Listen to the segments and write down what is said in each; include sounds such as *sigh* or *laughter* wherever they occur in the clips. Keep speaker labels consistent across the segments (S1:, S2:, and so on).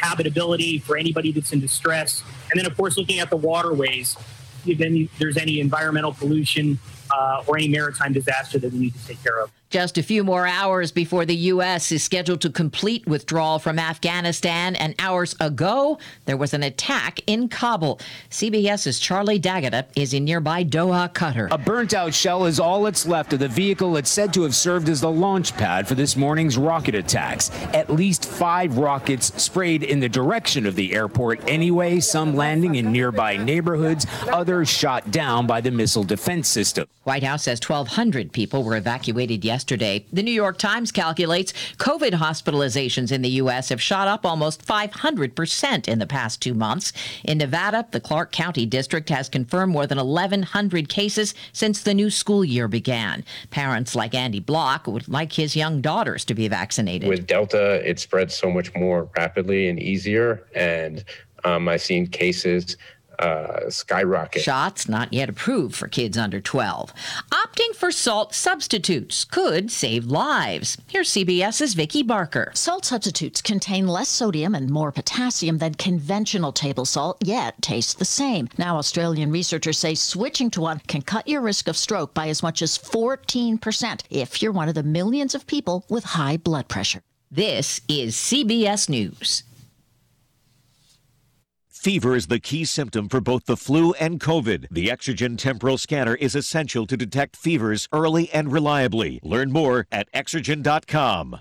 S1: habitability for anybody that's in distress. And then, of course, looking at the waterways, if any, there's any environmental pollution uh, or any maritime disaster that we need to take care of.
S2: Just a few more hours before the U.S. is scheduled to complete withdrawal from Afghanistan, and hours ago, there was an attack in Kabul. CBS's Charlie D'Agata is in nearby Doha, Qatar.
S3: A burnt out shell is all that's left of the vehicle that's said to have served as the launch pad for this morning's rocket attacks. At least five rockets sprayed in the direction of the airport anyway, some landing in nearby neighborhoods, others shot down by the missile defense system.
S2: White House says 1,200 people were evacuated yesterday yesterday. The New York Times calculates COVID hospitalizations in the U.S. have shot up almost 500% in the past two months. In Nevada, the Clark County District has confirmed more than 1,100 cases since the new school year began. Parents like Andy Block would like his young daughters to be vaccinated.
S4: With Delta, it spreads so much more rapidly and easier. And um, I've seen cases uh, skyrocket.
S2: Shots not yet approved for kids under 12. Opting for salt substitutes could save lives. Here's CBS's Vicki Barker.
S5: Salt substitutes contain less sodium and more potassium than conventional table salt, yet taste the same. Now, Australian researchers say switching to one can cut your risk of stroke by as much as 14% if you're one of the millions of people with high blood pressure.
S2: This is CBS News.
S6: Fever is the key symptom for both the flu and COVID. The Exergen temporal scanner is essential to detect fevers early and reliably. Learn more at exergen.com.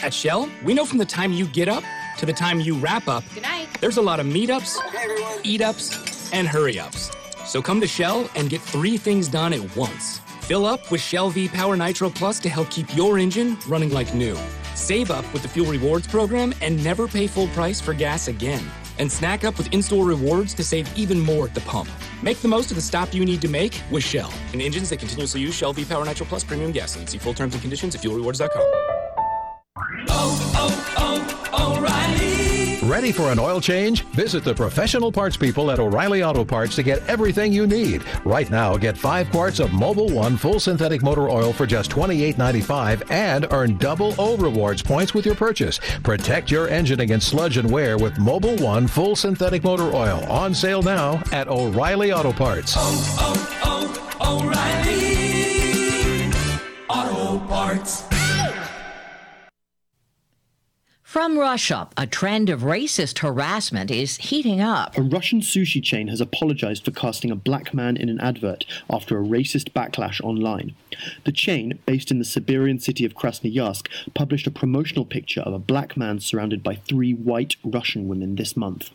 S7: At Shell, we know from the time you get up to the time you wrap up,
S8: Good night.
S7: there's a lot of meetups, eat ups, and hurry ups. So come to Shell and get three things done at once. Fill up with Shell V Power Nitro Plus to help keep your engine running like new. Save up with the Fuel Rewards program and never pay full price for gas again and snack up with in-store rewards to save even more at the pump. Make the most of the stop you need to make with Shell. And engines that continuously use Shell V-Power Nitro Plus Premium Gasoline. See full terms and conditions at fuelrewards.com.
S9: Oh, oh, oh, O'Reilly!
S10: Ready for an oil change? Visit the professional parts people at O'Reilly Auto Parts to get everything you need. Right now, get 5 quarts of Mobil 1 full synthetic motor oil for just $28.95 and earn double O rewards points with your purchase. Protect your engine against sludge and wear with Mobil 1 full synthetic motor oil on sale now at O'Reilly Auto Parts.
S9: Oh, oh, oh, O'Reilly! Auto Parts.
S2: From Russia, a trend of racist harassment is heating up.
S11: A Russian sushi chain has apologized for casting a black man in an advert after a racist backlash online. The chain, based in the Siberian city of Krasnoyarsk, published a promotional picture of a black man surrounded by three white Russian women this month.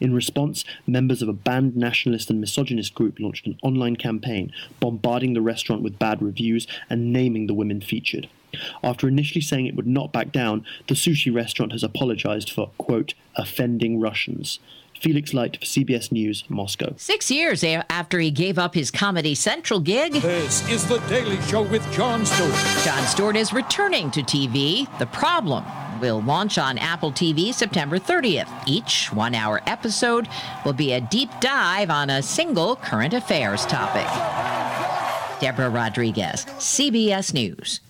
S11: In response, members of a banned nationalist and misogynist group launched an online campaign bombarding the restaurant with bad reviews and naming the women featured. After initially saying it would not back down, the sushi restaurant has apologized for, quote, offending Russians. Felix Light for CBS News, Moscow.
S2: Six years after he gave up his Comedy Central gig,
S12: This is The Daily Show with Jon Stewart.
S2: Jon Stewart is returning to TV. The Problem will launch on Apple TV September 30th. Each one hour episode will be a deep dive on a single current affairs topic. Deborah Rodriguez, CBS News.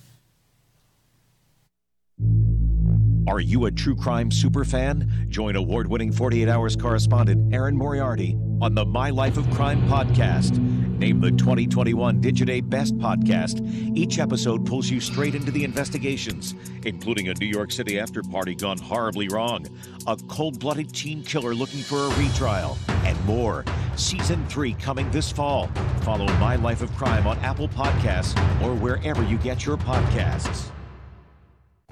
S6: Are you a true crime superfan? Join award winning 48 Hours correspondent Erin Moriarty on the My Life of Crime podcast. Named the 2021 Digiday Best Podcast, each episode pulls you straight into the investigations, including a New York City after party gone horribly wrong, a cold blooded teen killer looking for a retrial, and more. Season 3 coming this fall. Follow My Life of Crime on Apple Podcasts or wherever you get your podcasts.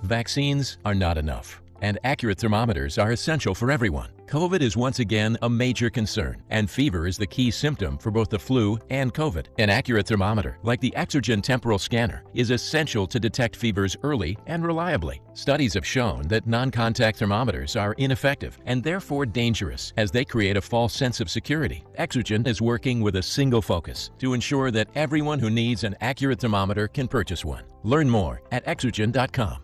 S13: Vaccines are not enough, and accurate thermometers are essential for everyone. COVID is once again a major concern, and fever is the key symptom for both the flu and COVID. An accurate thermometer, like the Exergen temporal scanner, is essential to detect fevers early and reliably. Studies have shown that non contact thermometers are ineffective and therefore dangerous as they create a false sense of security. Exergen is working with a single focus to ensure that everyone who needs an accurate thermometer can purchase one. Learn more at exergen.com.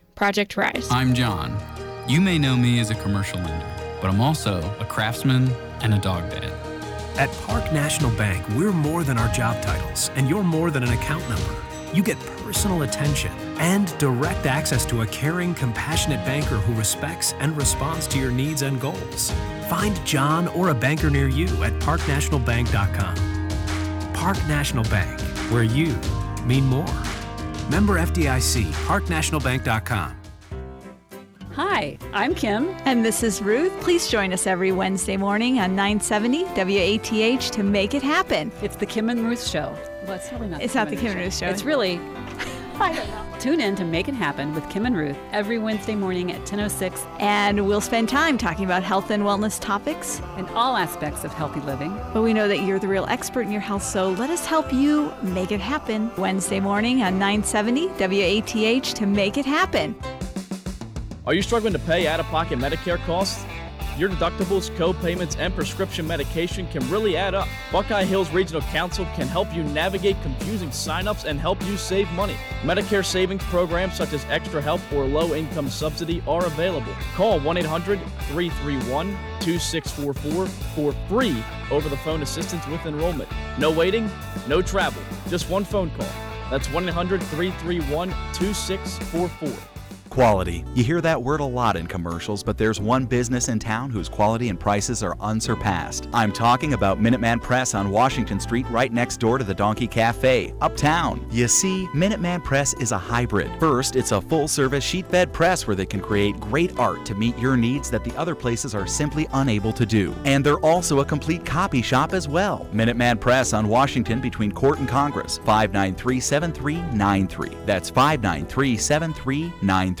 S8: Project Rise.
S14: I'm John. You may know me as a commercial lender, but I'm also a craftsman and a dog dad.
S15: At Park National Bank, we're more than our job titles, and you're more than an account number. You get personal attention and direct access to a caring, compassionate banker who respects and responds to your needs and goals. Find John or a banker near you at parknationalbank.com. Park National Bank, where you mean more. Member FDIC, parknationalbank.com.
S16: Hi, I'm Kim. And this is Ruth. Please join us every Wednesday morning on 970 WATH to make it happen.
S17: It's the Kim and Ruth Show. Well, it's really not.
S16: It's not the Kim and Ruth Show.
S17: It's really. *laughs* Tune in to Make It Happen with Kim and Ruth every Wednesday morning at 10:06,
S16: And we'll spend time talking about health and wellness topics.
S17: and all aspects of healthy living.
S16: But we know that you're the real expert in your health, so let us help you make it happen. Wednesday morning on 970 WATH to make it happen.
S18: Are you struggling to pay out of pocket Medicare costs? Your deductibles, co-payments, and prescription medication can really add up. Buckeye Hills Regional Council can help you navigate confusing signups and help you save money. Medicare savings programs such as Extra Help or Low Income Subsidy are available. Call 1 800 331 2644 for free over the phone assistance with enrollment. No waiting, no travel, just one phone call. That's 1 800 331 2644.
S19: Quality. You hear that word a lot in commercials, but there's one business in town whose quality and prices are unsurpassed. I'm talking about Minuteman Press on Washington Street, right next door to the Donkey Cafe, uptown. You see, Minuteman Press is a hybrid. First, it's a full service sheet fed press where they can create great art to meet your needs that the other places are simply unable to do. And they're also a complete copy shop as well. Minuteman Press on Washington between Court and Congress, 593 7393. That's 593 7393.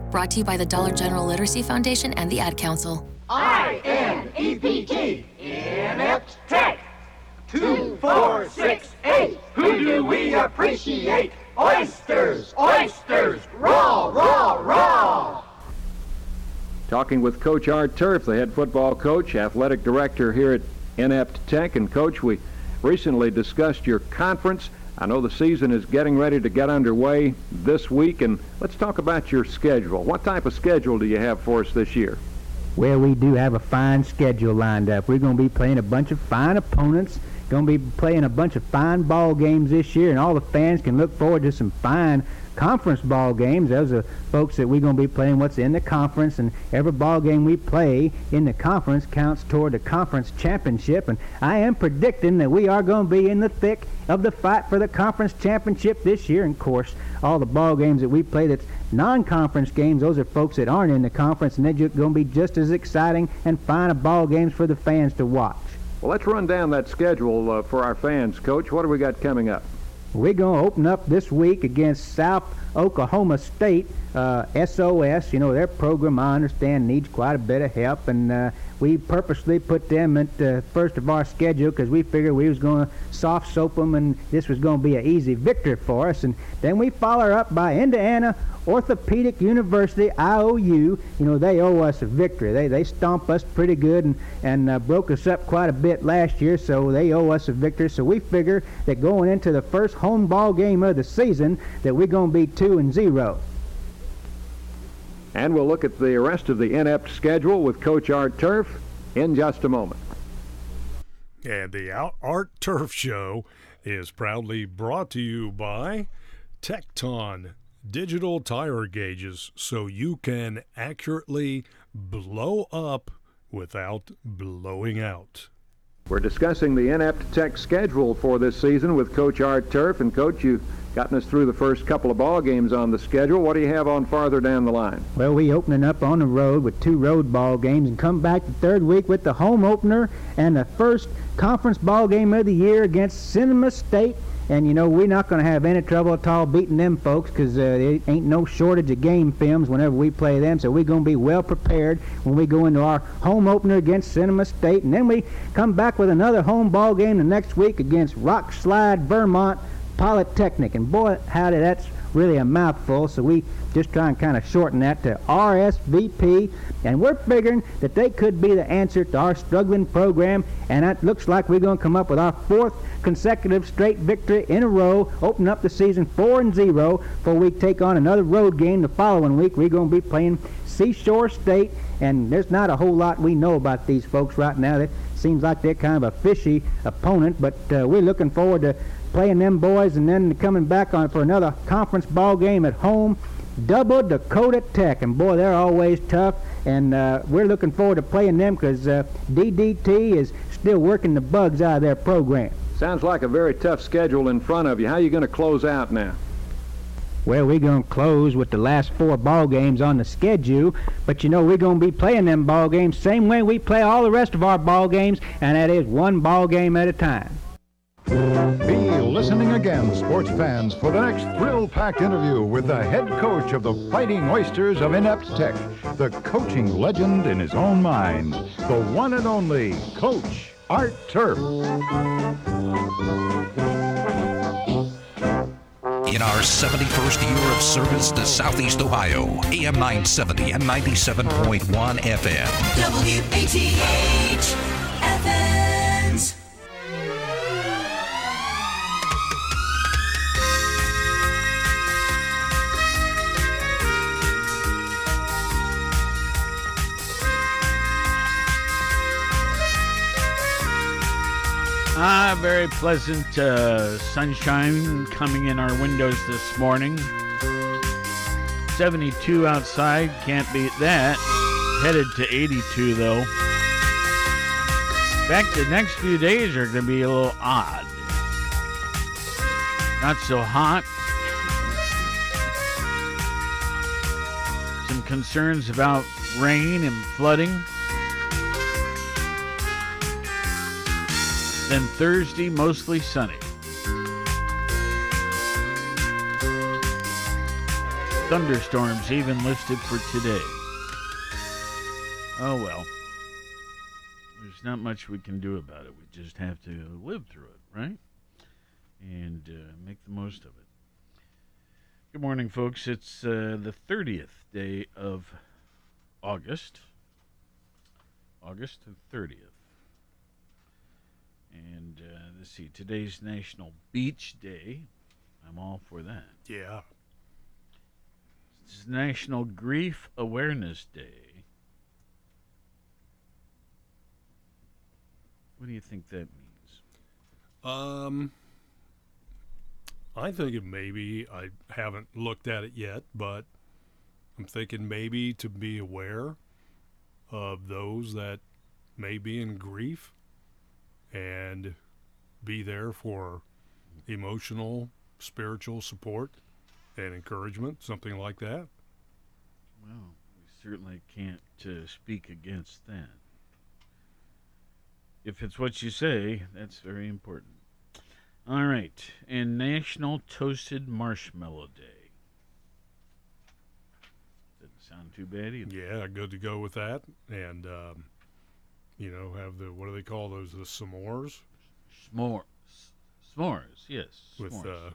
S20: Brought to you by the Dollar General Literacy Foundation and the Ad Council.
S9: I-N-E-P-T, inept tech. Two, four, six, eight. Who do we appreciate? Oysters, oysters, raw, raw, raw.
S21: Talking with Coach Art Turf, the head football coach, athletic director here at Inept Tech. And, Coach, we recently discussed your conference. I know the season is getting ready to get underway this week, and let's talk about your schedule. What type of schedule do you have for us this year?
S22: Well, we do have a fine schedule lined up. We're going to be playing a bunch of fine opponents. Going to be playing a bunch of fine ball games this year, and all the fans can look forward to some fine conference ball games. Those are folks that we're going to be playing what's in the conference, and every ball game we play in the conference counts toward the conference championship. And I am predicting that we are going to be in the thick of the fight for the conference championship this year. And of course, all the ball games that we play that's non-conference games, those are folks that aren't in the conference, and they're going to be just as exciting and fine of ball games for the fans to watch.
S21: Well, let's run down that schedule uh, for our fans, Coach. What do we got coming up?
S22: We're going to open up this week against South Oklahoma State, uh, SOS. You know, their program, I understand, needs quite a bit of help, and uh, we purposely put them at the first of our schedule because we figured we was going to soft soap them, and this was going to be an easy victory for us. And then we follow up by Indiana Orthopedic University, IOU. You know, they owe us a victory. They they stomp us pretty good and and uh, broke us up quite a bit last year, so they owe us a victory. So we figure that going into the first home ball game of the season, that we're going to be two and zero.
S21: And we'll look at the rest of the inept schedule with Coach Art Turf in just a moment.
S23: And the Art Turf Show is proudly brought to you by Tecton digital tire gauges so you can accurately blow up without blowing out.
S21: We're discussing the Inept Tech schedule for this season with Coach Art Turf. And, Coach, you've gotten us through the first couple of ball games on the schedule. What do you have on farther down the line?
S22: Well, we opening up on the road with two road ball games and come back the third week with the home opener and the first conference ball game of the year against Cinema State and you know, we're not going to have any trouble at all beating them folks because uh, there ain't no shortage of game films whenever we play them. So we're going to be well prepared when we go into our home opener against Cinema State. And then we come back with another home ball game the next week against Rock Slide Vermont Polytechnic. And boy, howdy, that's really a mouthful, so we just try and kind of shorten that to RSVP. And we're figuring that they could be the answer to our struggling program, and it looks like we're going to come up with our fourth consecutive straight victory in a row, open up the season 4 and 0 before we take on another road game the following week. We're going to be playing Seashore State, and there's not a whole lot we know about these folks right now. It seems like they're kind of a fishy opponent, but uh, we're looking forward to playing them boys and then coming back on for another conference ball game at home. Double Dakota Tech, and boy, they're always tough, and uh, we're looking forward to playing them because uh, DDT is still working the bugs out of their program.
S21: Sounds like a very tough schedule in front of you. How are you going to close out now?
S22: Well, we're going to close with the last four ball games on the schedule, but you know we're going to be playing them ball games same way we play all the rest of our ball games, and that is one ball game at a time.
S24: Be listening again, sports fans, for the next thrill-packed interview with the head coach of the Fighting Oysters of Inept Tech, the coaching legend in his own mind, the one and only Coach Art Turf.
S25: In our 71st year of service to Southeast Ohio, AM 970 and 97.1 FM.
S26: WATH
S27: Ah, very pleasant uh, sunshine coming in our windows this morning. 72 outside, can't beat that. Headed to 82 though. In fact, the next few days are going to be a little odd. Not so hot. Some concerns about rain and flooding. Then Thursday, mostly sunny. Thunderstorms even listed for today. Oh well. There's not much we can do about it. We just have to live through it, right? And uh, make the most of it. Good morning, folks. It's uh, the 30th day of August. August 30th. Let's see, today's National Beach Day. I'm all for that.
S23: Yeah.
S27: It's National Grief Awareness Day. What do you think that means?
S23: Um, I think it maybe I haven't looked at it yet, but I'm thinking maybe to be aware of those that may be in grief and be there for emotional, spiritual support and encouragement, something like that.
S27: Well, we certainly can't uh, speak against that. If it's what you say, that's very important. All right, and National Toasted Marshmallow Day. Doesn't sound too bad either.
S23: Yeah, good to go with that. And, um, you know, have the, what do they call those? The s'mores?
S27: S'mores. S'mores, yes.
S23: With
S27: s'mores.
S23: uh,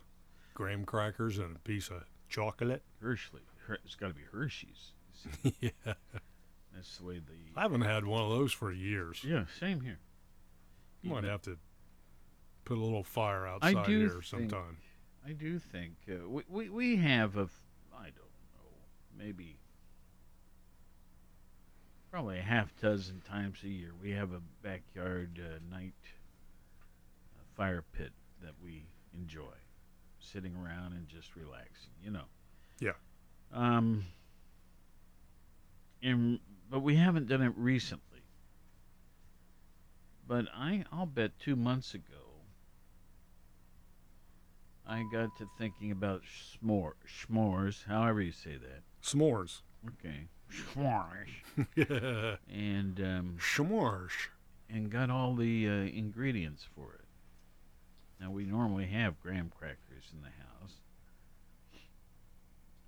S23: graham crackers and a piece of chocolate.
S27: Hershey. It's got to be Hershey's. *laughs*
S23: yeah.
S27: That's the way the.
S23: I haven't had one of those for years.
S27: Yeah, same here.
S23: You might have to put a little fire
S27: I
S23: outside
S27: do
S23: here
S27: think,
S23: sometime.
S27: I do think uh, we, we we have a f- I don't know maybe probably a half dozen times a year we have a backyard uh, night fire pit that we enjoy sitting around and just relaxing you know
S23: Yeah.
S27: um and but we haven't done it recently But I, I'll bet two months ago, I got to thinking about s'more, s'mores, however you say that.
S23: S'mores.
S27: Okay. S'mores. *laughs* And um,
S23: s'mores.
S27: And got all the uh, ingredients for it. Now we normally have graham crackers in the house,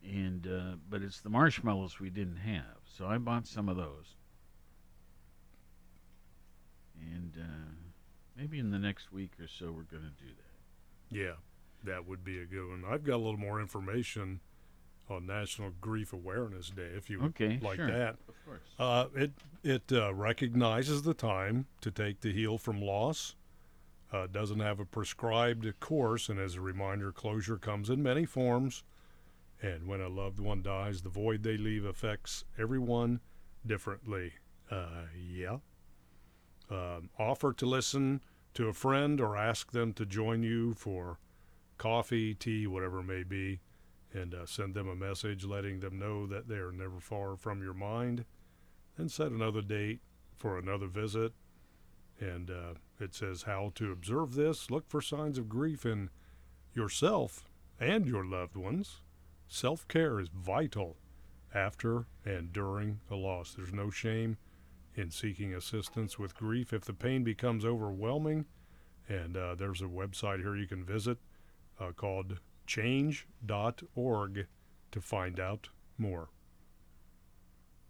S27: and uh, but it's the marshmallows we didn't have, so I bought some of those. And uh, maybe in the next week or so we're going to do that.
S23: Yeah, that would be a good one. I've got a little more information on National Grief Awareness Day, if you
S27: Okay,
S23: like
S27: sure,
S23: that.
S27: of course.
S23: Uh, it it uh, recognizes the time to take to heal from loss. Uh, doesn't have a prescribed course, and as a reminder, closure comes in many forms. And when a loved one dies, the void they leave affects everyone differently. Uh, yeah. Um, offer to listen to a friend or ask them to join you for coffee, tea, whatever it may be, and uh, send them a message letting them know that they are never far from your mind. Then set another date for another visit. And uh, it says how to observe this. Look for signs of grief in yourself and your loved ones. Self care is vital after and during a loss. There's no shame in seeking assistance with grief if the pain becomes overwhelming. And uh, there's a website here you can visit uh, called change.org to find out more.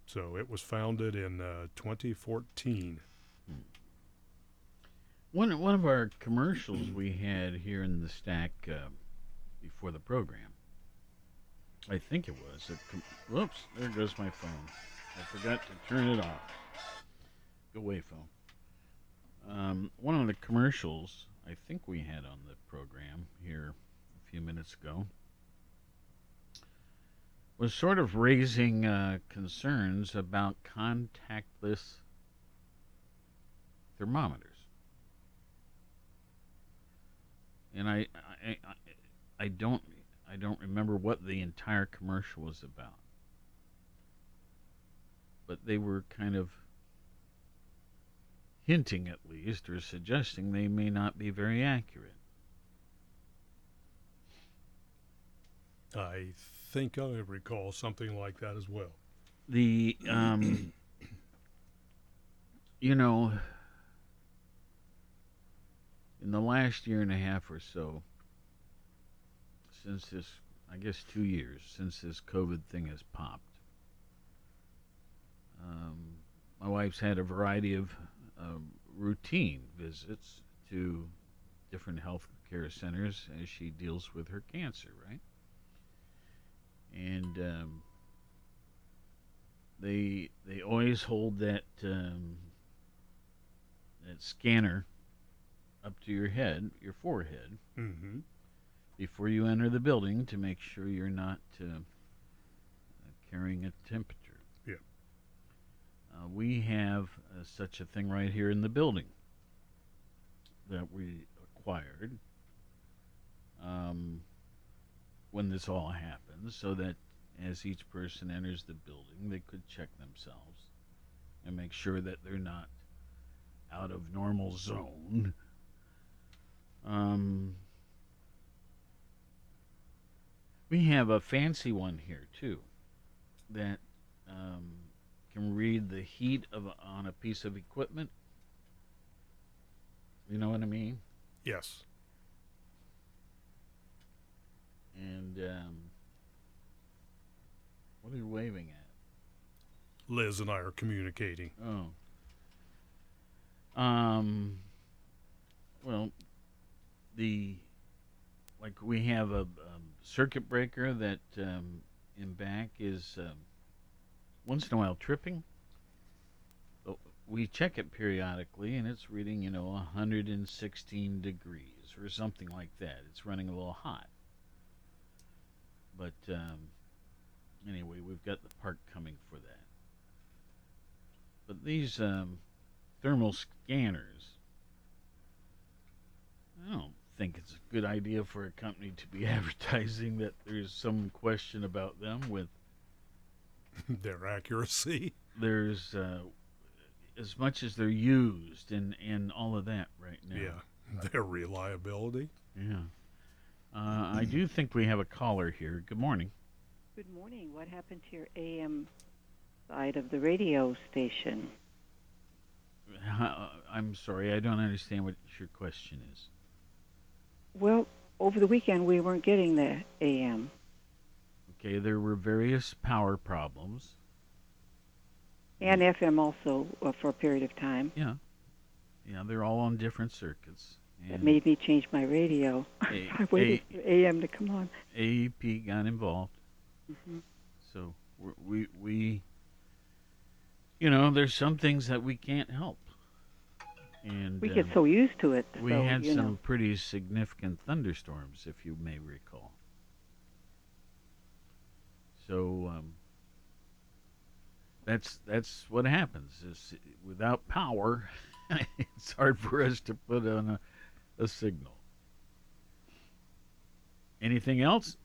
S23: So it was founded in uh, 2014.
S27: One one of our commercials we had here in the stack uh, before the program. I think it was. A com- whoops! There goes my phone. I forgot to turn it off. Go away, phone. Um, one of the commercials I think we had on the program here a few minutes ago was sort of raising uh, concerns about contactless thermometers. And I, I, I, I don't, I don't remember what the entire commercial was about, but they were kind of hinting, at least, or suggesting they may not be very accurate.
S23: I think I recall something like that as well.
S27: The, um, *clears throat* you know, in the last year and a half or so, since this, I guess two years since this COVID thing has popped, um, my wife's had a variety of um, routine visits to different health care centers as she deals with her cancer, right? And um, they they always hold that um, that scanner up to your head, your forehead,
S23: Mm-hmm.
S27: before you enter the building to make sure you're not uh, carrying a temperature.
S23: Yeah.
S27: Uh, we have uh, such a thing right here in the building that we acquired um, when this all happens, so that as each person enters the building, they could check themselves and make sure that they're not out of normal zone. Um, we have a fancy one here too, that um, can read the heat of on a piece of equipment. You know what I mean?
S23: Yes.
S27: And um, what are you waving at?
S23: Liz and I are communicating.
S27: Oh. Um. Well, the like we have a, um circuit breaker that um, in back is um, once in a while tripping. But we check it periodically, and it's reading, you know, 116 degrees or something like that. It's running a little hot. But um, anyway, we've got the part coming for that. But these um, thermal scanners, don't think it's a good idea for a company to be *laughs* advertising that there's some question about them with *laughs*
S23: Their accuracy.
S27: there's uh, as much as they're used and and all of that right now.
S23: Yeah, their reliability.
S27: Yeah. Uh, I do think we have a caller here. Good morning.
S28: Good morning. What happened to your AM side of the radio station?
S27: I'm sorry, I don't understand what your question is.
S28: Well, over the weekend we weren't getting the AM.
S27: Okay, there were various power problems.
S28: And FM also uh, for a period of time.
S27: Yeah. Yeah, they're all on different circuits.
S28: That made me change my radio.
S27: A- *laughs*
S28: I waited
S27: A-
S28: for AM to come on.
S27: AEP got involved.
S28: hmm
S27: So we we you know, there's some things that we can't help. And
S28: We get
S27: um,
S28: so used to it.
S27: We
S28: so,
S27: had some
S28: know.
S27: pretty significant thunderstorms, if you may recall. So um, that's that's what happens. Is without power, *laughs* it's hard for us to put on a, a signal. Anything else?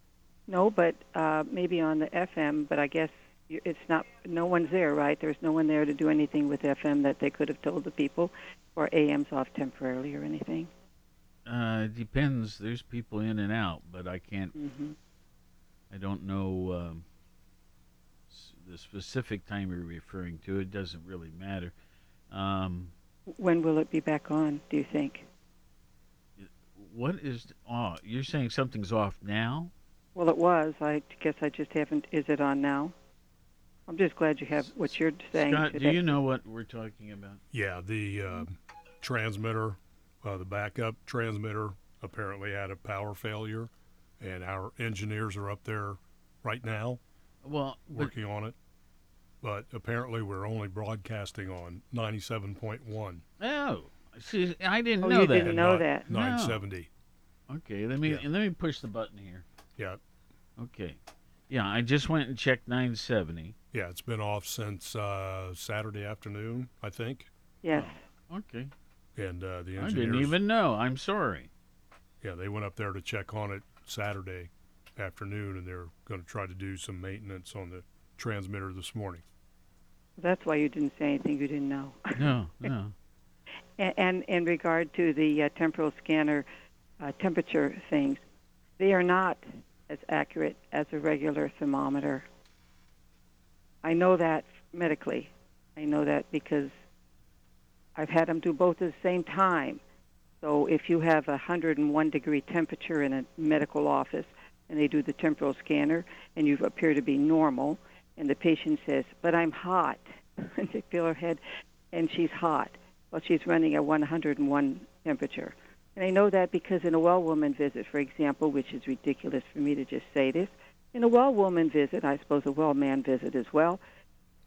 S28: No, but uh, maybe on the FM. But I guess it's not. No one's there, right? There's no one there to do anything with FM that they could have told the people, or AM's off temporarily or anything.
S27: Uh, it depends. There's people in and out, but I can't.
S28: hmm
S27: I don't know um, the specific time you're referring to. It doesn't really matter. Um,
S28: When will it be back on? Do you think?
S27: what is? Oh, you're saying something's off now?
S28: Well, it was. I guess I just haven't. Is it on now? I'm just glad you have what you're saying.
S27: Scott, do you know what we're talking about?
S23: Yeah, the uh, transmitter, uh, the backup transmitter apparently had a power failure, and our engineers are up there right now
S27: Well, but-
S23: working on it. But apparently, we're only broadcasting on 97.1.
S27: Oh, see, I didn't
S28: Oh,
S27: know
S28: you
S27: that.
S28: didn't know that.
S27: No.
S23: 970.
S27: Okay, let me
S23: Yeah.
S27: let me push the button here.
S23: Yeah.
S27: Okay. Yeah, I just went and checked 970.
S23: Yeah, it's been off since uh, Saturday afternoon, I think.
S28: Yes.
S27: Okay.
S23: And uh, the
S27: I didn't even know. I'm sorry.
S23: Yeah, they went up there to check on it Saturday afternoon, and they're going to try to do some maintenance on the transmitter this morning.
S28: That's why you didn't say anything you didn't know. *laughs*
S27: No, *laughs* no.
S28: And, and in regard to the uh, temporal scanner uh, temperature things, they are not as accurate as a regular thermometer. I know that medically. I know that because I've had them do both at the same time. So if you have a 101 degree temperature in a medical office and they do the temporal scanner and you appear to be normal, and the patient says, "But I'm hot," *laughs* and they feel her head, and she's hot. Well, she's running a 101 temperature. And I know that because in a well woman visit, for example, which is ridiculous for me to just say this, in a well woman visit, I suppose a well man visit as well,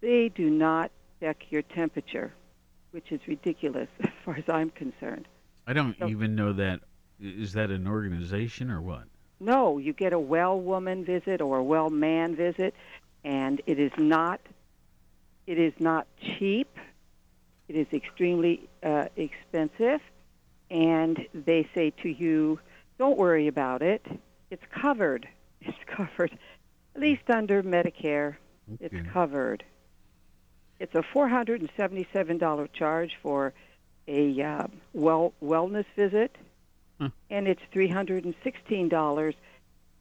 S28: they do not check your temperature, which is ridiculous *laughs* as far as I'm concerned.
S27: I don't
S28: So-
S27: even know that. Is that an organization or what?
S28: No, you get a well woman visit or a well man visit, and it is not it is not cheap. It is extremely uh, expensive, and they say to you, "Don't worry about it. It's covered. *laughs* It's covered, at least under Medicare. It's covered. It's a four hundred and seventy-seven dollar charge for a uh, well wellness visit." and it's three hundred and sixteen dollars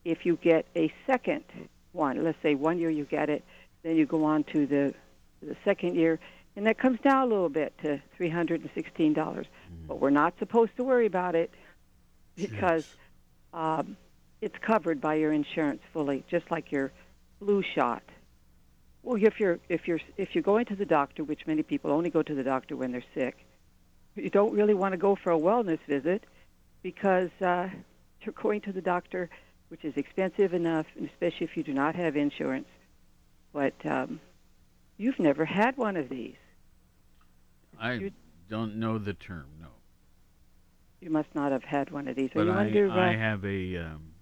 S28: if you get a second one. Let's say one year you get it, then you go on to the the second year, and that comes down a little bit to three hundred and sixteen dollars. But we're not supposed to worry about it because um, it's covered by your insurance fully, just like your flu shot. Well, if you're if you're if you're going to the doctor, which many people only go to the doctor when they're sick, you don't really want to go for a wellness visit because uh, *laughs* you're going to the doctor, which is expensive enough, and especially if you do not have insurance. But um, you've never had one of these.
S27: I you, don't know the term. No,
S28: You must not have had one of these.
S27: But I
S28: under?
S27: I
S28: uh,
S27: have a. Um,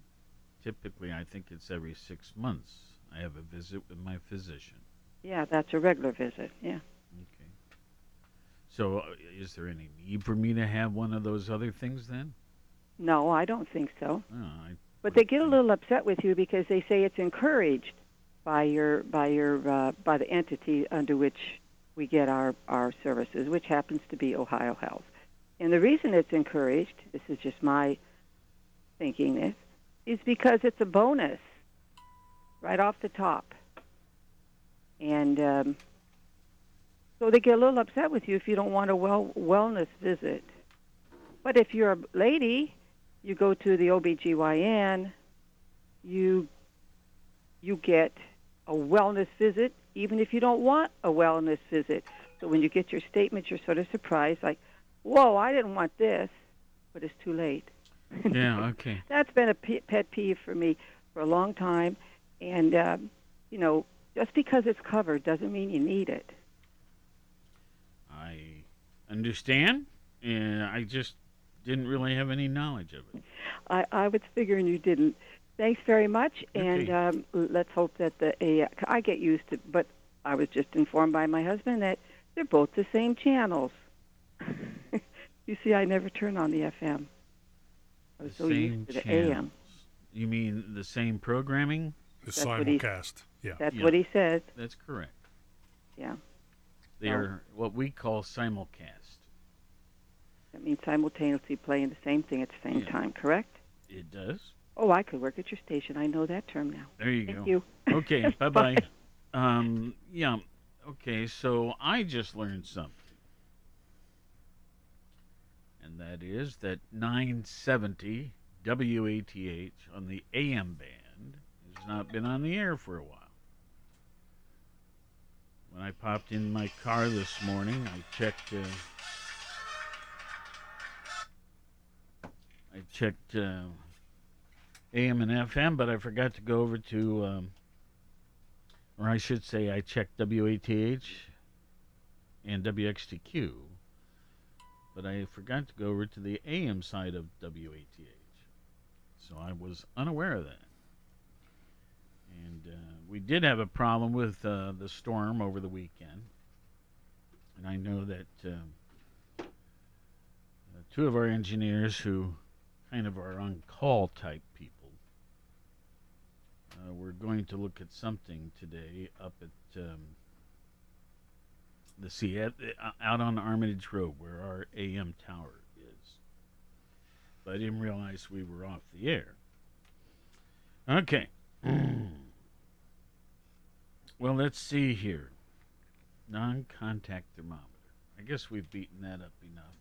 S27: typically, I think it's every six months. I have a visit with my physician.
S28: yeah, that's a regular visit. Yeah. Okay.
S27: So, uh, is there any need for me to have one of those other things then?
S28: No, I don't think so.
S27: Oh, I,
S28: But they get a little upset with you because they say it's encouraged by your by your uh, by the entity under which we get our, our services, which happens to be Ohio Health. And the reason it's encouraged, this is just my thinking this, is because it's a bonus right off the top. And um, so they get a little upset with you if you don't want a well wellness visit. But if you're a lady, you go to the OBGYN, you you get a wellness visit even if you don't want a wellness visit. So when you get your statement, you're sort of surprised, like, "Whoa, I didn't want this," but it's too late.
S27: Yeah, *laughs* okay.
S28: That's been a pet peeve for me for a long time, and um, you know, just because it's covered doesn't mean you need it.
S27: I understand, and I just didn't really have any knowledge of it.
S28: I, I was figuring you didn't. Thanks very much, and um, let's hope that the A. I get used to, but I was just informed by my husband that they're both the same channels. *laughs* you see, I never turn on the FM. I was so
S27: same
S28: used to the
S27: channels.
S28: AM.
S27: You mean the same programming?
S23: The
S28: That's what he-
S23: simulcast. Yeah.
S28: That's what he said.
S27: That's correct.
S28: Yeah,
S27: They are what we call simulcast.
S28: that means simultaneously playing the same thing at the same
S27: Yeah.
S28: time. Correct?
S27: It does.
S28: Oh, I could work at your station. I know that term now.
S27: There you
S28: Thank
S27: go.
S28: you.
S27: Okay, *laughs* bye bye. Um, yeah. Okay, so I just learned something, and that is that 970 WATH on the AM band not been on the air for a while. When I popped in my car this morning, I checked. Uh, I checked uh, AM and FM, but I forgot to go over to, um, or I should say, I checked WATH and WXTQ, but I forgot to go over to the AM side of WATH. So I was unaware of that. And uh, we did have a problem with uh, the storm over the weekend. And I know that um, uh, two of our engineers who kind of are on call type people. Uh, we're going to look at something today up at um, the sea at, uh, out on Armitage Road where our AM tower is. But I didn't realize we were off the air. Okay. *clears throat* well, let's see here. Non-contact thermometer. I guess we've beaten that up enough.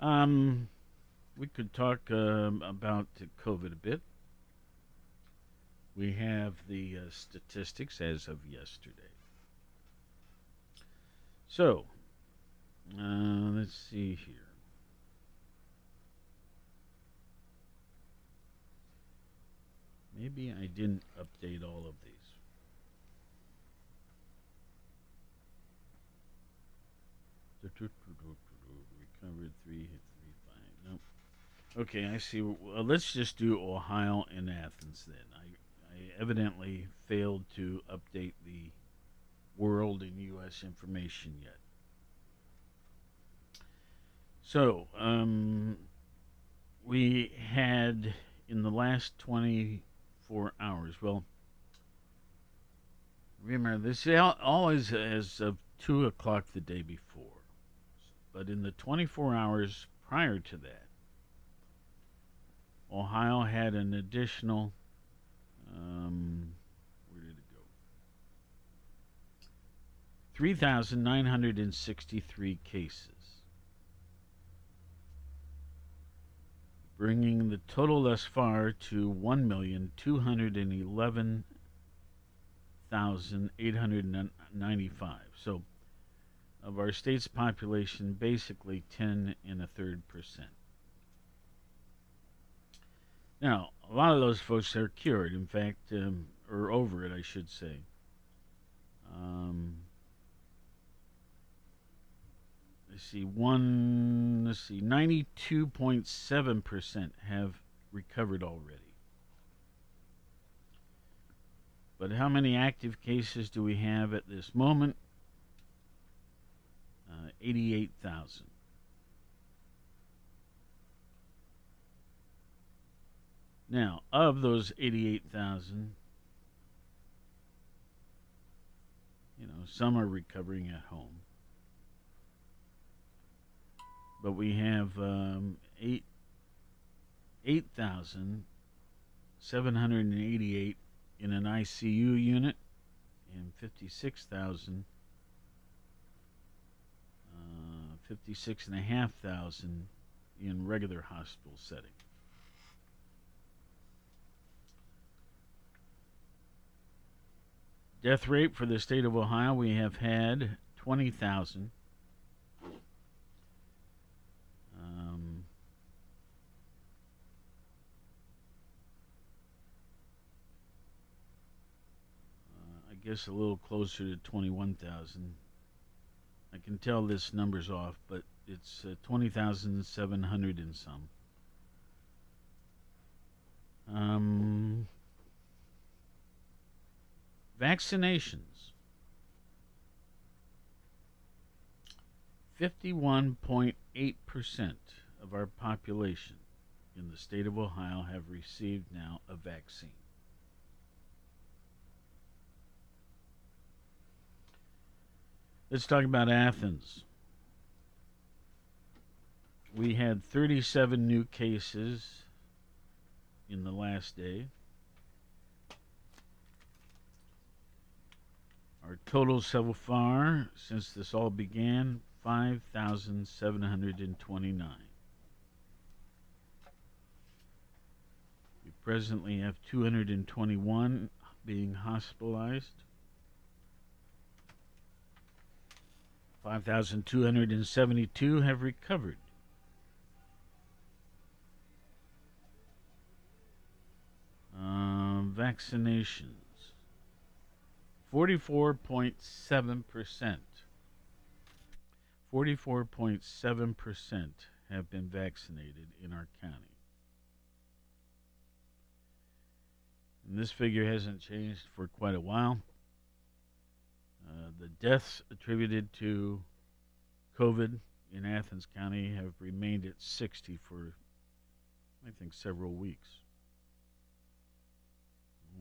S27: Um, we could talk um, about COVID a bit. We have the uh, statistics as of yesterday. So, uh, let's see here. Maybe I didn't update all of these. Three, hit three, five. Nope. Okay, I see. Well, let's just do Ohio and Athens then. I, I evidently failed to update the world and U.S. information yet. So, um, we had in the last 24 hours, well, remember, this is always as of 2 o'clock the day before. But in the 24 hours prior to that, Ohio had an additional, um, where did it go? 3,963 cases, bringing the total thus far to 1,211,895. So, of our state's population, basically 10 and a third percent. Now, a lot of those folks are cured, in fact, um, or over it, I should say. Um, let's see, one, let's see, 92.7% have recovered already. But how many active cases do we have at this moment? Uh, 88,000. Now, of those 88,000, you know, some are recovering at home. But we have um, 8 8,788 in an ICU unit and 56,000 56,500 in regular hospital setting. Death rate for the state of Ohio, we have had 20,000. Um, uh, I guess a little closer to 21,000. I can tell this number's off, but it's uh, 20,700 and some. Um, vaccinations 51.8% of our population in the state of Ohio have received now a vaccine. Let's talk about Athens. We had 37 new cases in the last day. Our total so far since this all began 5,729. We presently have 221 being hospitalized. 5,272 have recovered. Uh, vaccinations 44.7%. 44.7% have been vaccinated in our county. And this figure hasn't changed for quite a while. Uh, the deaths attributed to COVID in Athens County have remained at 60 for, I think, several weeks.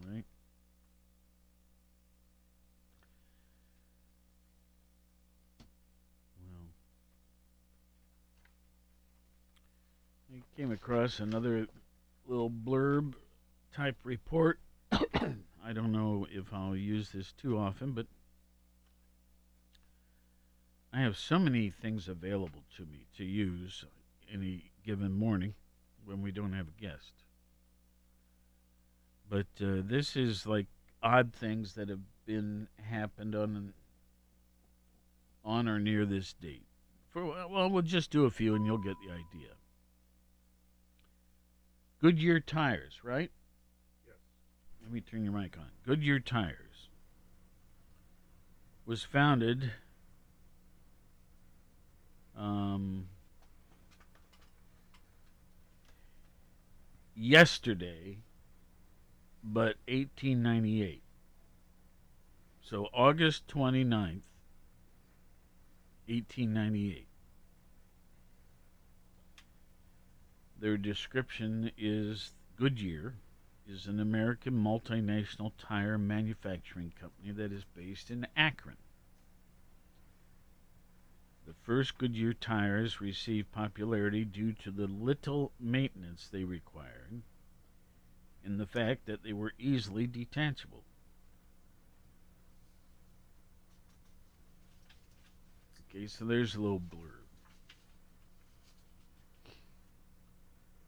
S27: All right. Well, I came across another little blurb type report. *coughs* I don't know if I'll use this too often, but I have so many things available to me to use any given morning when we don't have a guest. But uh, this is like odd things that have been happened on on or near this date. For well, we'll just do a few and you'll get the idea. Goodyear tires, right? Yes. Let me turn your mic on. Goodyear tires was founded um, yesterday, but 1898. So August 29th, 1898. Their description is Goodyear is an American multinational tire manufacturing company that is based in Akron. The first Goodyear tires received popularity due to the little maintenance they required and the fact that they were easily detachable. Okay, so there's a little blurb.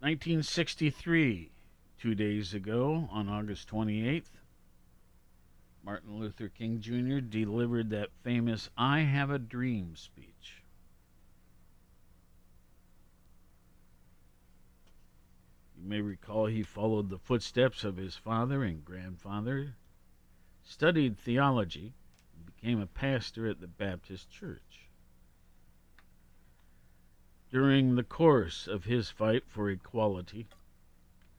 S27: 1963, two days ago, on August 28th, Martin Luther King Jr. delivered that famous I Have a Dream speech. You may recall he followed the footsteps of his father and grandfather, studied theology, and became a pastor at the Baptist Church. During the course of his fight for equality,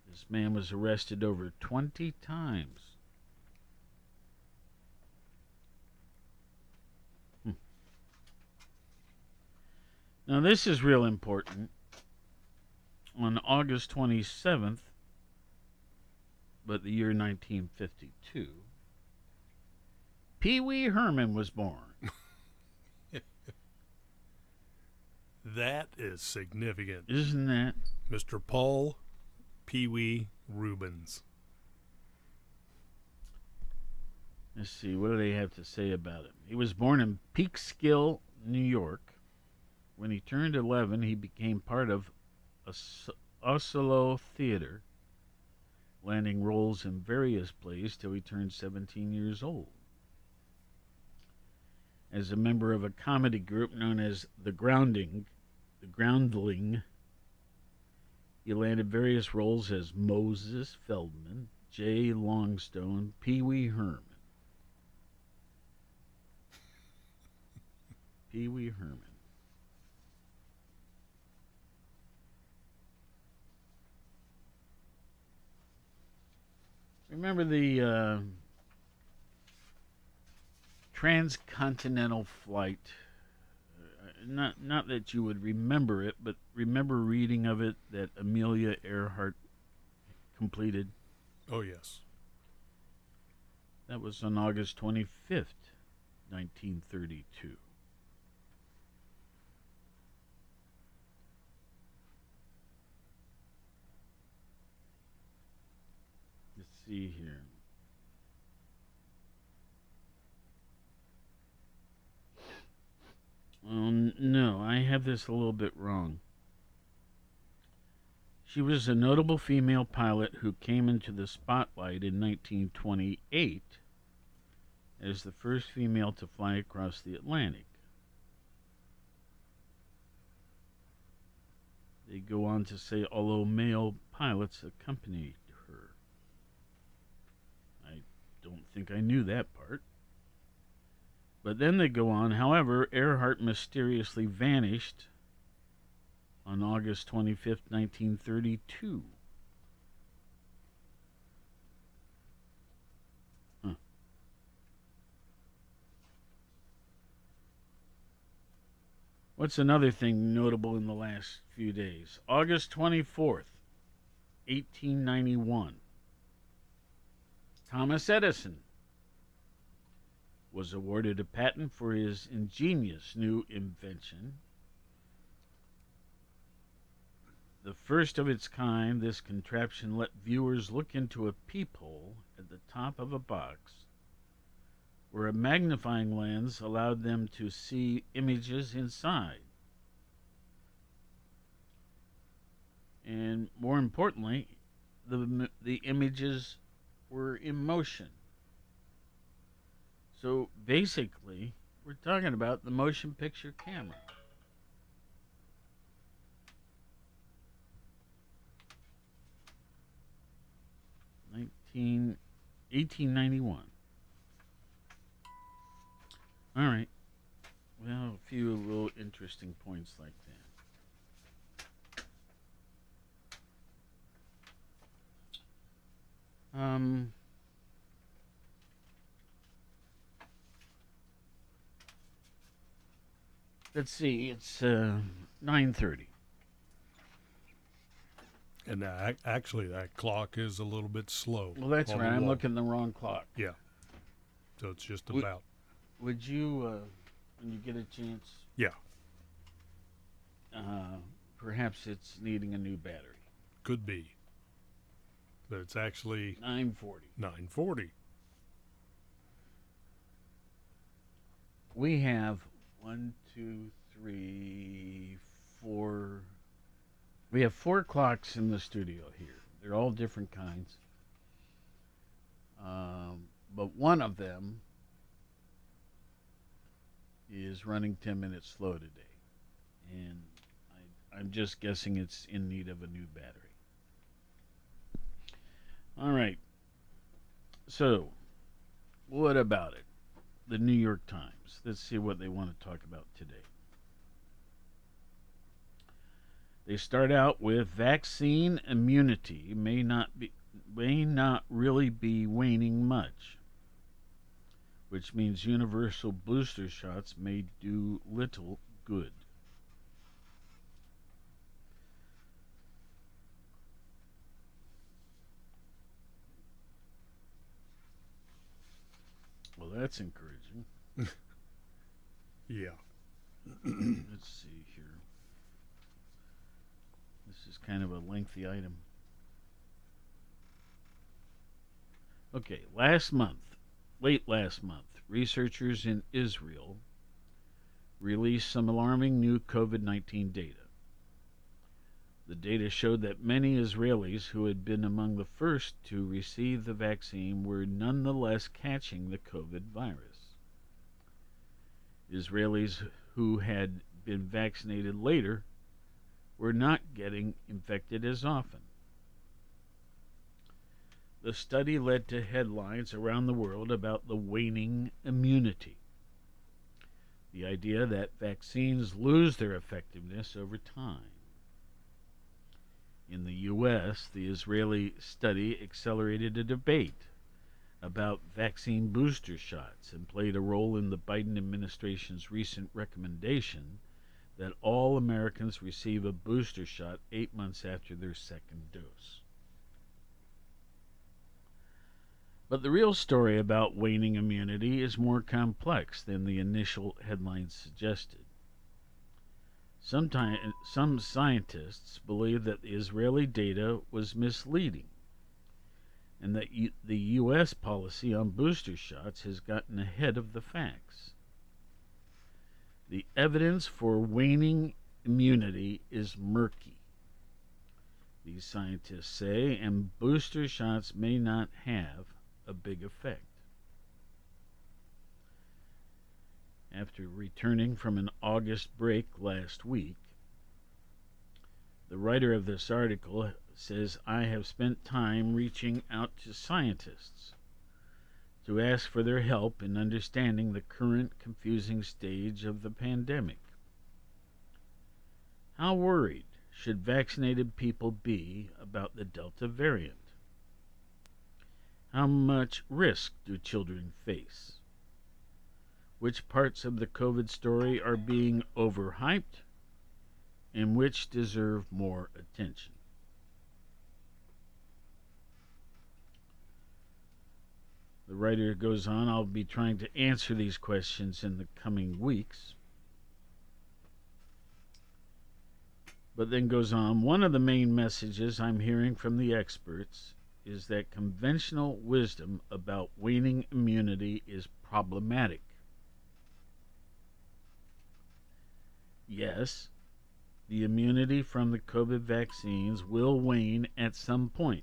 S27: this man was arrested over 20 times. Now, this is real important. On August 27th, but the year 1952, Pee Wee Herman was born. *laughs*
S23: That is significant.
S27: Isn't that?
S23: Mr. Paul Pee Wee Reubens.
S27: Let's see, what do they have to say about him? He was born in Peekskill, New York. When he turned 11, he became part of Os- Oslo Theater, landing roles in various plays till he turned 17 years old. As a member of a comedy group known as The Grounding, The Groundling, he landed various roles as Moses Feldman, Jay Longstone, Pee Wee Herman. Pee Wee Herman. Remember the uh, transcontinental flight? Uh, not not that you would remember it, but remember reading of it that Amelia Earhart completed.
S23: Oh, yes.
S27: That was on August 25th, 1932. Let's see here. Um, no, I have this a little bit wrong. She was a notable female pilot who came into the spotlight in 1928 as the first female to fly across the Atlantic. They go on to say, although male pilots accompanied her. I don't think I knew that part. But then they go on, however, Earhart mysteriously vanished on August 25th, 1932. Huh. What's another thing notable in the last few days? August 24th, 1891. Thomas Edison was awarded a patent for his ingenious new invention. The first of its kind, this contraption let viewers look into a peephole at the top of a box where a magnifying lens allowed them to see images inside. And more importantly, the, the images were in motion. So basically, we're talking about the motion picture camera. Nineteen, 1891. All right. Well, a few little interesting points like that. Um, let's see. It's uh, nine thirty.
S23: And that, actually, that clock is a little bit slow.
S27: Well, that's right. I'm looking the wrong clock.
S23: Yeah. So it's just
S27: Would-
S23: about.
S27: Would you, uh, when you get a chance,
S23: Yeah.
S27: uh, perhaps it's needing a new battery?
S23: Could be. But it's actually
S27: 940.
S23: 940.
S27: We have one, two, three, four. We have four clocks in the studio here. They're all different kinds. Um, but one of them is running 10 minutes slow today. And I, I'm just guessing it's in need of a new battery. All right. So, what about it? The New York Times. Let's see what they want to talk about today. They start out with vaccine immunity may not be may not really be waning much, which means universal booster shots may do little good. That's encouraging. *laughs*
S23: Yeah. *clears throat*
S27: Let's see here. This is kind of a lengthy item. Okay, last month, late last month, researchers in Israel released some alarming new COVID 19 data. The data showed that many Israelis who had been among the first to receive the vaccine were nonetheless catching the COVID virus. Israelis who had been vaccinated later were not getting infected as often. The study led to headlines around the world about the waning immunity. The idea that vaccines lose their effectiveness over time. In the U.S., the Israeli study accelerated a debate about vaccine booster shots and played a role in the Biden administration's recent recommendation that all Americans receive a booster shot eight months after their second dose. But the real story about waning immunity is more complex than the initial headlines suggested. Sometime, some scientists believe that the Israeli data was misleading and that U- the U.S. policy on booster shots has gotten ahead of the facts. The evidence for waning immunity is murky, these scientists say, and booster shots may not have a big effect. After returning from an August break last week, the writer of this article says, I have spent time reaching out to scientists to ask for their help in understanding the current confusing stage of the pandemic. How worried should vaccinated people be about the Delta variant? How much risk do children face? Which parts of the COVID story are being overhyped and which deserve more attention? The writer goes on, I'll be trying to answer these questions in the coming weeks. But then goes on, one of the main messages I'm hearing from the experts is that conventional wisdom about waning immunity is problematic. Yes, the immunity from the COVID vaccines will wane at some point,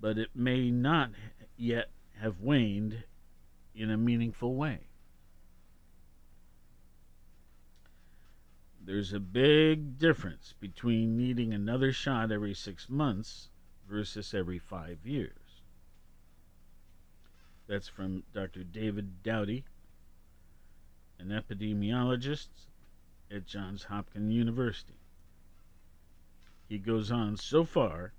S27: but it may not yet have waned in a meaningful way. There's a big difference between needing another shot every six months versus every five years. That's from Dr. David Dowdy, an epidemiologist at Johns Hopkins University. He goes on, so far,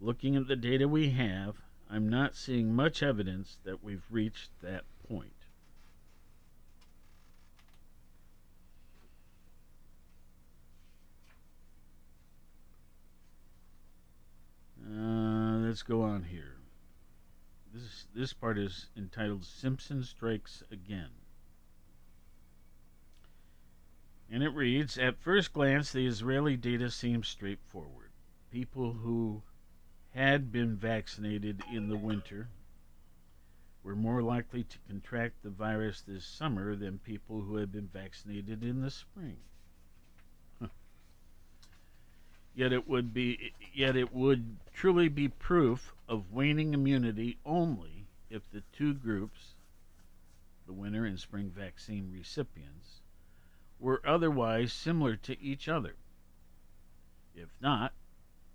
S27: looking at the data we have, I'm not seeing much evidence that we've reached that point. Uh, let's go on here. This this part is entitled "Simpson Strikes Again," and it reads: At first glance, the Israeli data seems straightforward. People who had been vaccinated in the winter were more likely to contract the virus this summer than people who had been vaccinated in the spring. Yet it would be yet it would truly be proof of waning immunity only if the two groups, the winter and spring vaccine recipients, were otherwise similar to each other. If not,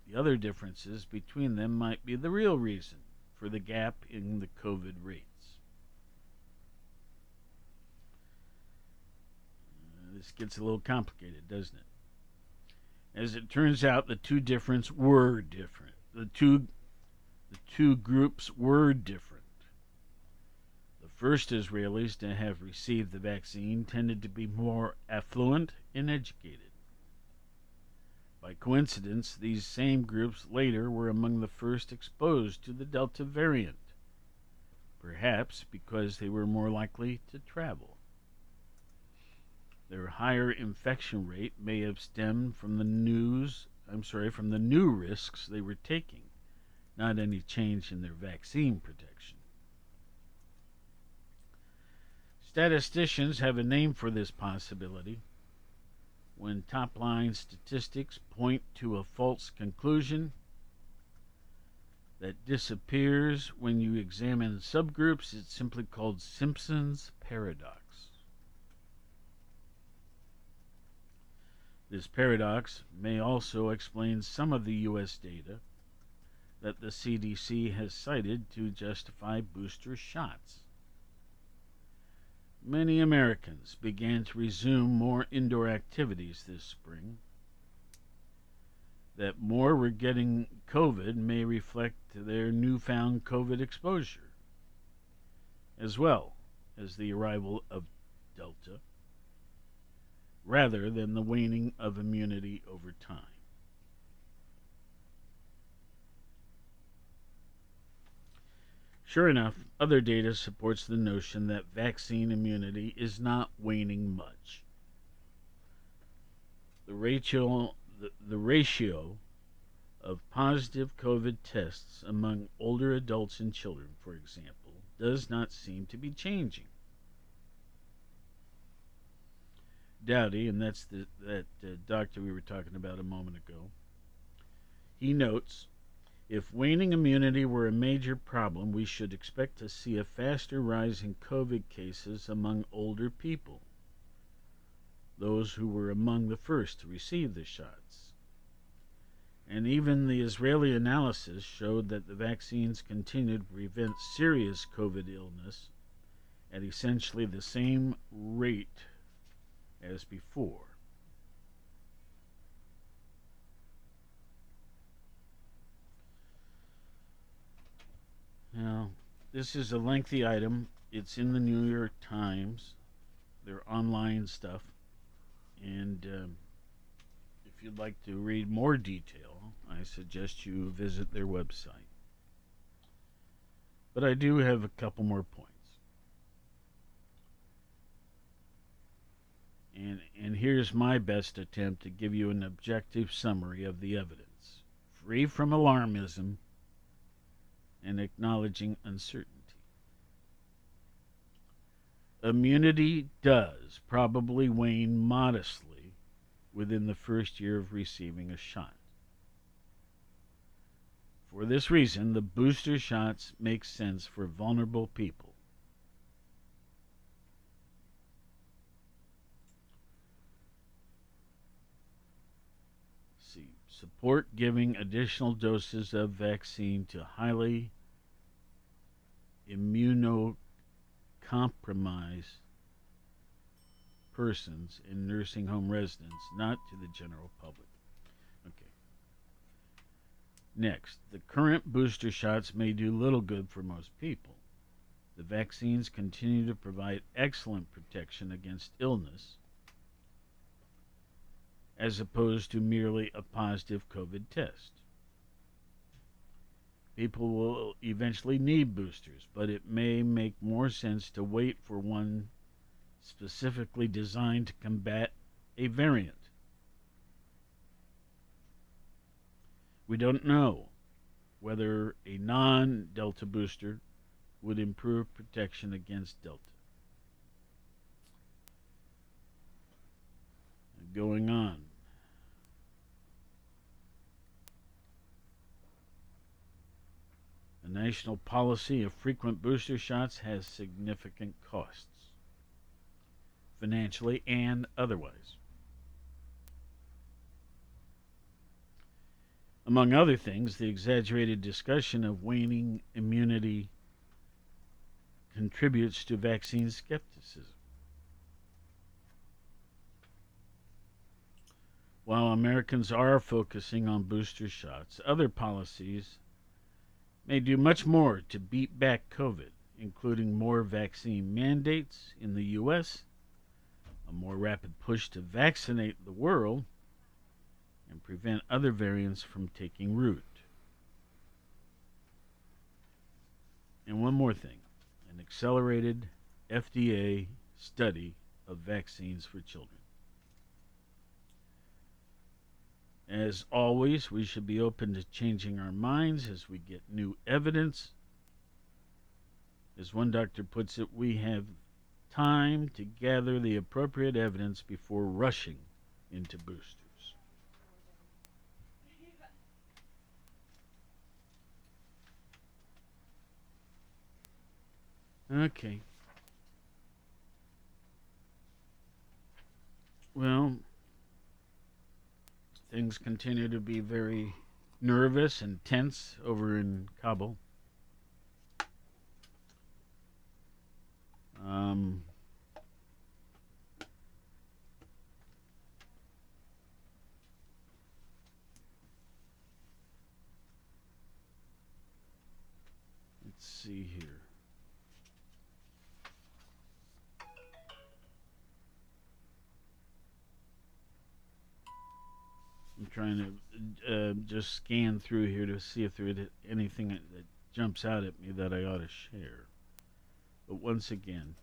S27: the other differences between them might be the real reason for the gap in the COVID rates. Uh, this gets a little complicated, doesn't it? As it turns out, the two difference were different. The two the two groups were different. First Israelis to have received the vaccine tended to be more affluent and educated. By coincidence, these same groups later were among the first exposed to the Delta variant, perhaps because they were more likely to travel. Their higher infection rate may have stemmed from the news, I'm sorry, from the new risks they were taking, not any change in their vaccine protection. Statisticians have a name for this possibility. When top line statistics point to a false conclusion that disappears when you examine subgroups, it's simply called Simpson's paradox. This paradox may also explain some of the U.S. data that the CDC has cited to justify booster shots. Many Americans began to resume more indoor activities this spring. That more were getting COVID may reflect their newfound COVID exposure, as well as the arrival of Delta rather than the waning of immunity over time. Sure enough, other data supports the notion that vaccine immunity is not waning much. The ratio, the, the ratio of positive COVID tests among older adults and children, for example, does not seem to be changing. Dowdy, and that's the that uh, doctor we were talking about a moment ago. He notes, if waning immunity were a major problem, we should expect to see a faster rise in COVID cases among older people, those who were among the first to receive the shots. And even the Israeli analysis showed that the vaccines continue to prevent serious COVID illness at essentially the same rate as before. Now, this is a lengthy item. It's in the New York Times, their online stuff. And um, if you'd like to read more detail, I suggest you visit their website. But I do have a couple more points. And, and here's my best attempt to give you an objective summary of the evidence, free from alarmism and acknowledging uncertainty. Immunity does probably wane modestly within the first year of receiving a shot. For this reason, the booster shots make sense for vulnerable people support giving additional doses of vaccine to highly immunocompromised persons in nursing home residents, not to the general public. Okay. Next, the current booster shots may do little good for most people. The vaccines continue to provide excellent protection against illness as opposed to merely a positive COVID test. People will eventually need boosters, but it may make more sense to wait for one specifically designed to combat a variant. We don't know whether a non Delta booster would improve protection against Delta. Going on. The national policy of frequent booster shots has significant costs, financially and otherwise. Among other things, the exaggerated discussion of waning immunity contributes to vaccine skepticism. While Americans are focusing on booster shots, other policies may do much more to beat back COVID, including more vaccine mandates in the U.S., a more rapid push to vaccinate the world, and prevent other variants from taking root. And one more thing an accelerated FDA study of vaccines for children. As always, we should be open to changing our minds as we get new evidence. As one doctor puts it, we have time to gather the appropriate evidence before rushing into boosters. Okay. Well, things continue to be very nervous and tense over in Kabul. Um, let's see here. I'm trying to uh, just scan through here to see if there's anything that, jumps out at me that I ought to share. But once again,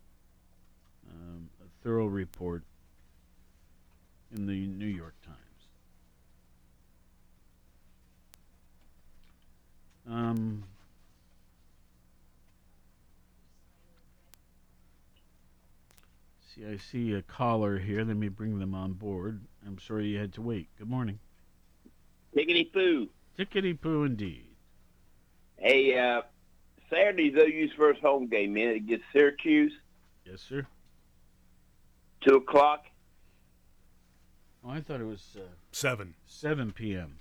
S27: um, a thorough report in the New York Times. Um, see, I see a caller here. Let me bring them on board. I'm sorry you had to wait. Good morning.
S29: Tickety poo.
S27: Tickety poo indeed.
S29: Hey, uh, Saturday's OU's first home game, man. It gets Syracuse.
S27: Yes, sir.
S29: Two o'clock.
S27: Oh, I thought it was uh,
S23: 7.
S27: 7 p.m.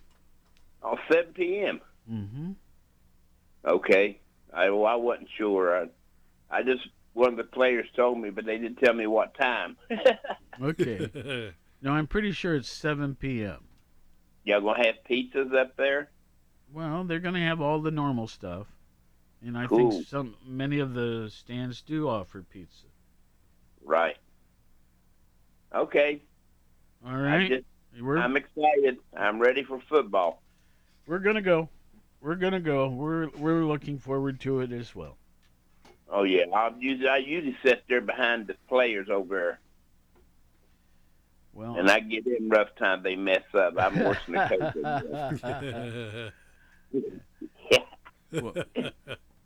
S29: Oh, 7 p.m.
S27: Mm-hmm.
S29: Okay. I well, I wasn't sure. I, I just one of the players told me, but they didn't tell me what time. *laughs*
S27: Okay. *laughs* no, I'm pretty sure it's 7 p.m.
S29: Y'all gonna have pizzas up there?
S27: Well, they're going to have all the normal stuff, and I
S29: Cool.
S27: think some many of the stands do offer pizza.
S29: Right. Okay.
S27: All right.
S29: I
S27: just,
S29: I'm excited. I'm ready for football.
S27: we're gonna go. We're gonna go. We're we're looking forward to it as well.
S29: Oh yeah, I'll usually I usually sit there behind the players over there,
S27: Well,
S29: and I get in rough time. They mess up. I'm worse than the coach. *laughs*
S27: well,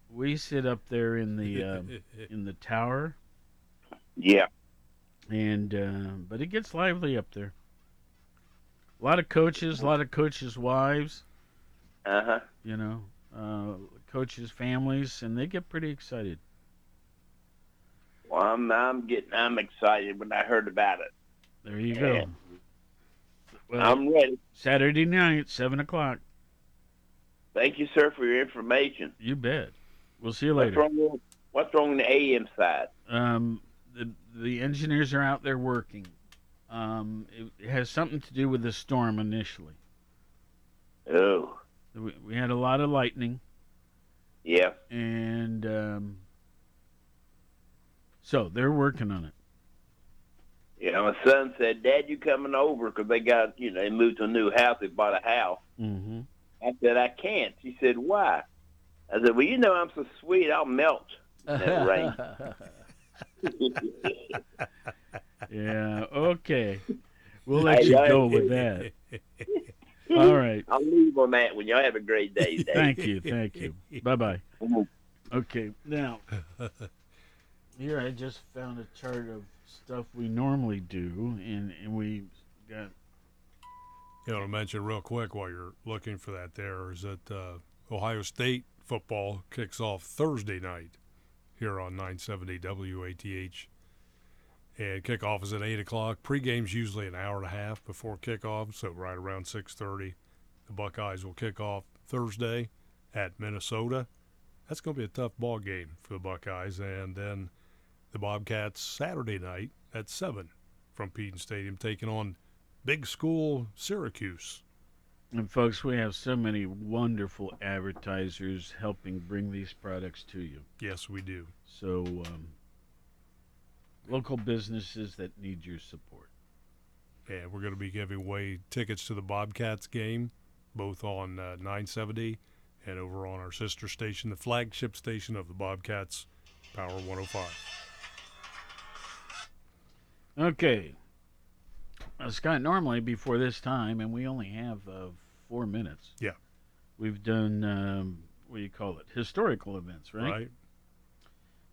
S27: we sit up there in the um, in the tower,
S29: yeah.
S27: and uh, but it gets lively up there. A lot of coaches, a lot of coaches' wives,
S29: Uh huh.
S27: you know, uh, coaches' families, and they get pretty excited.
S29: Well, I'm I'm getting I'm excited when I heard about it.
S27: There you go.
S29: Yeah.
S27: Well,
S29: I'm ready.
S27: Saturday night, seven o'clock.
S29: Thank you, sir, for your information.
S27: You bet. We'll see you
S29: What's
S27: later.
S29: wrong, with- what's wrong with the AM side?
S27: Um, the the engineers are out there working. Um, it, it has something to do with the storm initially.
S29: Oh,
S27: We, we had a lot of lightning,
S29: yeah.
S27: and um, so they're working on it.
S29: Yeah, my son said, "Dad, you coming over?" Because they got, you know, they moved to a new house. They bought a house.
S27: Mm-hmm.
S29: I said, "I can't." She said, "Why?" I said, "Well, you know, I'm so sweet. I'll melt in that *laughs* rain." *laughs*
S27: Yeah. Okay. We'll let you go with that. *laughs* All right.
S29: I'll leave on that one. Y'all have a great day. Dave.
S27: Thank you. Thank you. Bye bye. Okay. Now, here I just found a chart of stuff we normally do, and, and we got
S23: You know, to mention real quick while you're looking for that there is that uh, Ohio State football kicks off Thursday night here on 970 WATH. And kickoff is at 8 o'clock. Pregame's usually an hour and a half before kickoff, so right around 6.30. The Buckeyes will kick off Thursday at Minnesota. That's going to be a tough ball game for the Buckeyes. And then the Bobcats Saturday night at 7 from Peden Stadium taking on Big School Syracuse.
S27: And folks, we have so many wonderful advertisers helping bring these products to you.
S23: Yes, we do.
S27: So, um, local businesses that need your support.
S23: And we're going to be giving away tickets to the Bobcats game, both on uh, 970 and over on our sister station, the flagship station of the Bobcats, Power 105.
S27: Okay. Uh, Scott, normally before this time, and we only have uh, four minutes.
S23: Yeah.
S27: We've done, um, what do you call it? Historical events, right?
S23: Right.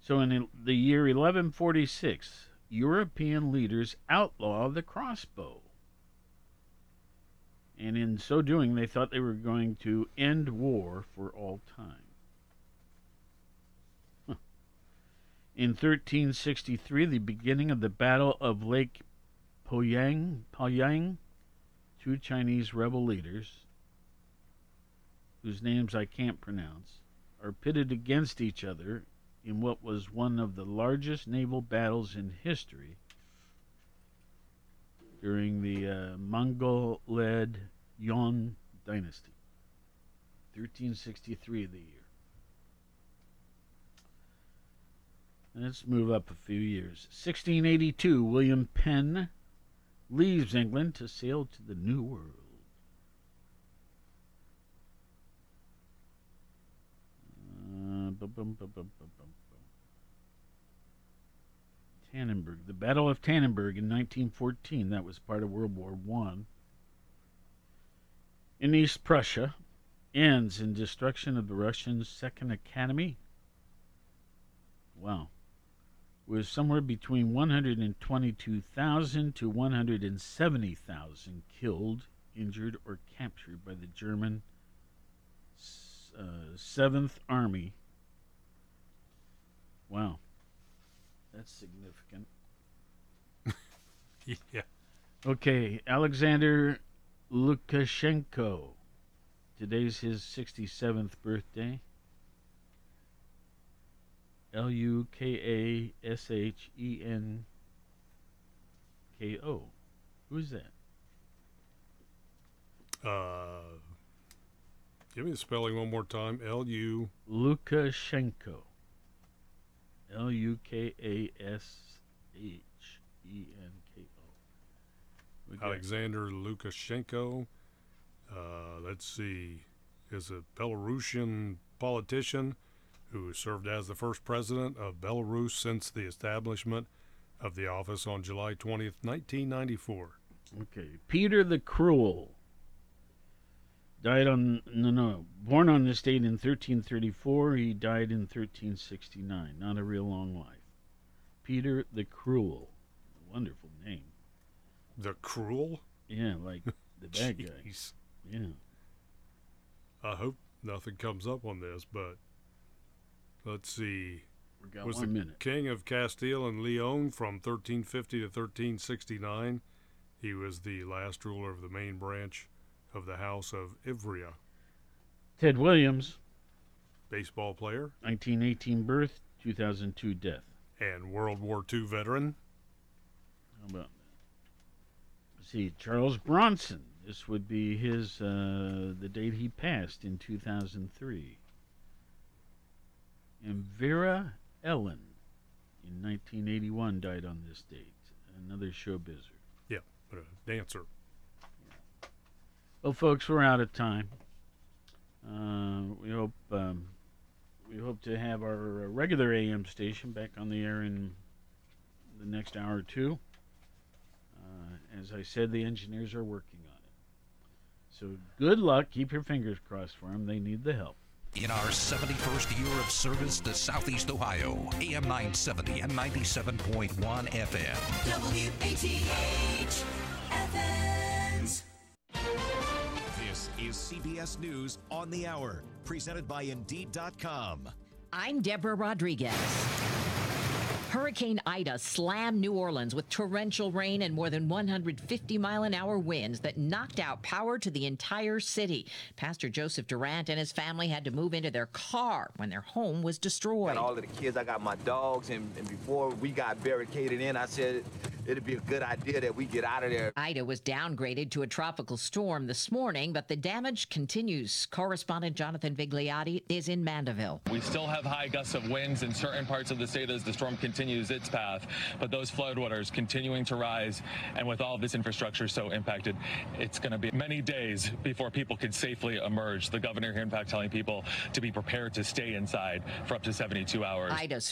S27: So in the year 1146, European leaders outlaw the crossbow. And in so doing, they thought they were going to end war for all time. In 1363, the beginning of the Battle of Lake Poyang, Poyang, two Chinese rebel leaders, whose names I can't pronounce, are pitted against each other in what was one of the largest naval battles in history during the uh, Mongol led Yuan dynasty. 1363 the year. Let's move up a few years. 1682, William Penn leaves England to sail to the New World. Uh. Tannenberg, the Battle of Tannenberg in 1914. That was part of World War One. In East Prussia, ends in destruction of the Russian Second Academy. Wow, was somewhere between 122,000 to 170,000 killed, injured, or captured by the German uh, Seventh Army. Wow, that's significant. *laughs*
S23: yeah.
S27: Okay, Alexander Lukashenko. Today's his 67th birthday. L U K A S H E N K O. Who is that?
S23: Uh, give me the spelling one more time. L U.
S27: Lukashenko. L U K A S H E N K O.
S23: Alexander Lukashenko. Uh, let's see, is a Belarusian politician who served as the first president of Belarus since the establishment of the office on July 20th, 1994.
S27: Okay, Peter the Cruel died on no no born on this date in 1334. He died in 1369. Not a real long life. Peter the Cruel, wonderful name.
S23: The Cruel?
S27: Yeah, like *laughs* the bad guy. Yeah.
S23: I hope nothing comes up on this, but let's see.
S27: We got
S23: was
S27: one
S23: the
S27: minute.
S23: king of Castile and Leon from 1350 to 1369. He was the last ruler of the main branch of the House of Ivrea.
S27: Ted Williams,
S23: baseball player
S27: 1918 birth, 2002 death.
S23: and World War II veteran.
S27: How about that? Let's see, Charles Bronson. This would be his uh, the date he passed in 2003. And Vera Ellen in 1981 died on this date. Another showbizer.
S23: Yeah, but a dancer.
S27: Well, folks, we're out of time. Uh, we hope um, we hope to have our regular AM station back on the air in the next hour or two. Uh, as I said, the engineers are working on it. So good luck. Keep your fingers crossed for them. They need the help.
S25: In our 71st year of service to Southeast Ohio, AM 970 and 97.1 FM.
S26: WATH Athens.
S30: This is CBS News on the Hour, presented by Indeed.com.
S31: I'm Deborah Rodriguez. Hurricane Ida slammed New Orleans with torrential rain and more than 150 mile an hour winds that knocked out power to the entire city. Pastor Joseph Durant and his family had to move into their car when their home was destroyed.
S32: got all of the kids. I got my dogs, and, and before we got barricaded in, I said it'd be a good idea that we get out of there.
S31: Ida was downgraded to a tropical storm this morning, but the damage continues. Correspondent Jonathan Vigliotti is in Mandeville.
S33: We still have high gusts of winds in certain parts of the state as the storm continues its path, but those floodwaters continuing to rise. And with all of this infrastructure so impacted, it's going to be many days before people can safely emerge. The governor here, in fact, telling people to be prepared to stay inside for up to 72 hours.